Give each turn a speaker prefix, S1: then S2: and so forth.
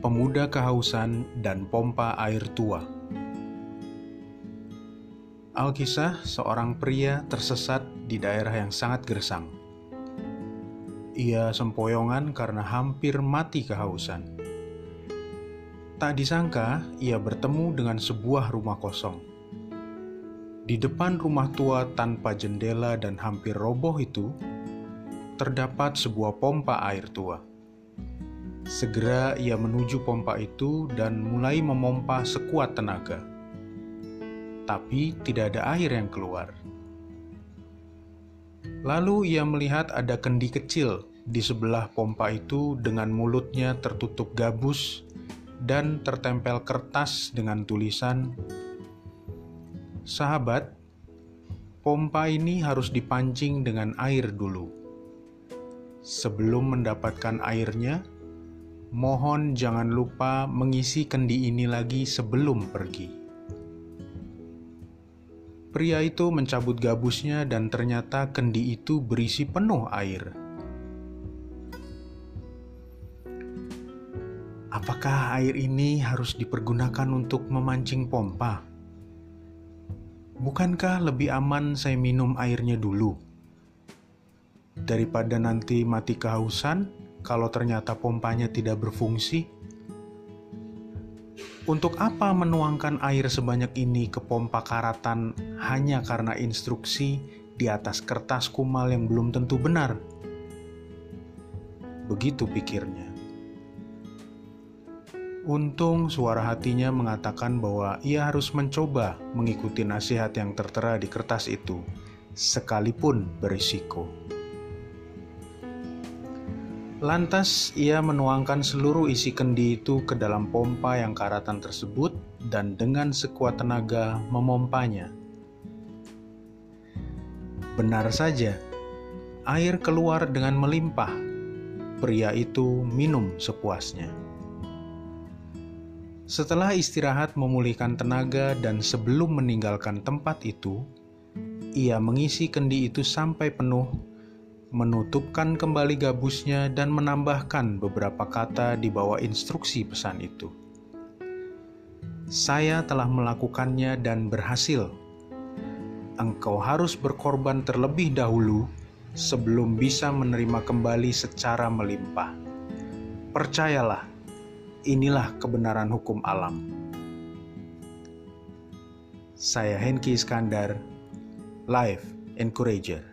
S1: pemuda kehausan dan pompa air tua. Alkisah seorang pria tersesat di daerah yang sangat gersang. Ia sempoyongan karena hampir mati kehausan. Tak disangka ia bertemu dengan sebuah rumah kosong. Di depan rumah tua tanpa jendela dan hampir roboh itu, terdapat sebuah pompa air tua. Segera ia menuju pompa itu dan mulai memompa sekuat tenaga. Tapi tidak ada air yang keluar. Lalu ia melihat ada kendi kecil di sebelah pompa itu dengan mulutnya tertutup gabus dan tertempel kertas dengan tulisan Sahabat, pompa ini harus dipancing dengan air dulu. Sebelum mendapatkan airnya, mohon jangan lupa mengisi kendi ini lagi sebelum pergi. Pria itu mencabut gabusnya, dan ternyata kendi itu berisi penuh air. Apakah air ini harus dipergunakan untuk memancing pompa? Bukankah lebih aman saya minum airnya dulu? Daripada nanti mati kehausan kalau ternyata pompanya tidak berfungsi? Untuk apa menuangkan air sebanyak ini ke pompa karatan hanya karena instruksi di atas kertas kumal yang belum tentu benar? Begitu pikirnya. Untung suara hatinya mengatakan bahwa ia harus mencoba mengikuti nasihat yang tertera di kertas itu, sekalipun berisiko. Lantas ia menuangkan seluruh isi kendi itu ke dalam pompa yang karatan tersebut dan dengan sekuat tenaga memompanya. Benar saja, air keluar dengan melimpah. Pria itu minum sepuasnya. Setelah istirahat memulihkan tenaga dan sebelum meninggalkan tempat itu, ia mengisi kendi itu sampai penuh, menutupkan kembali gabusnya dan menambahkan beberapa kata di bawah instruksi pesan itu. Saya telah melakukannya dan berhasil. Engkau harus berkorban terlebih dahulu sebelum bisa menerima kembali secara melimpah. Percayalah, Inilah kebenaran hukum alam. Saya Henki Iskandar, Life Encourager.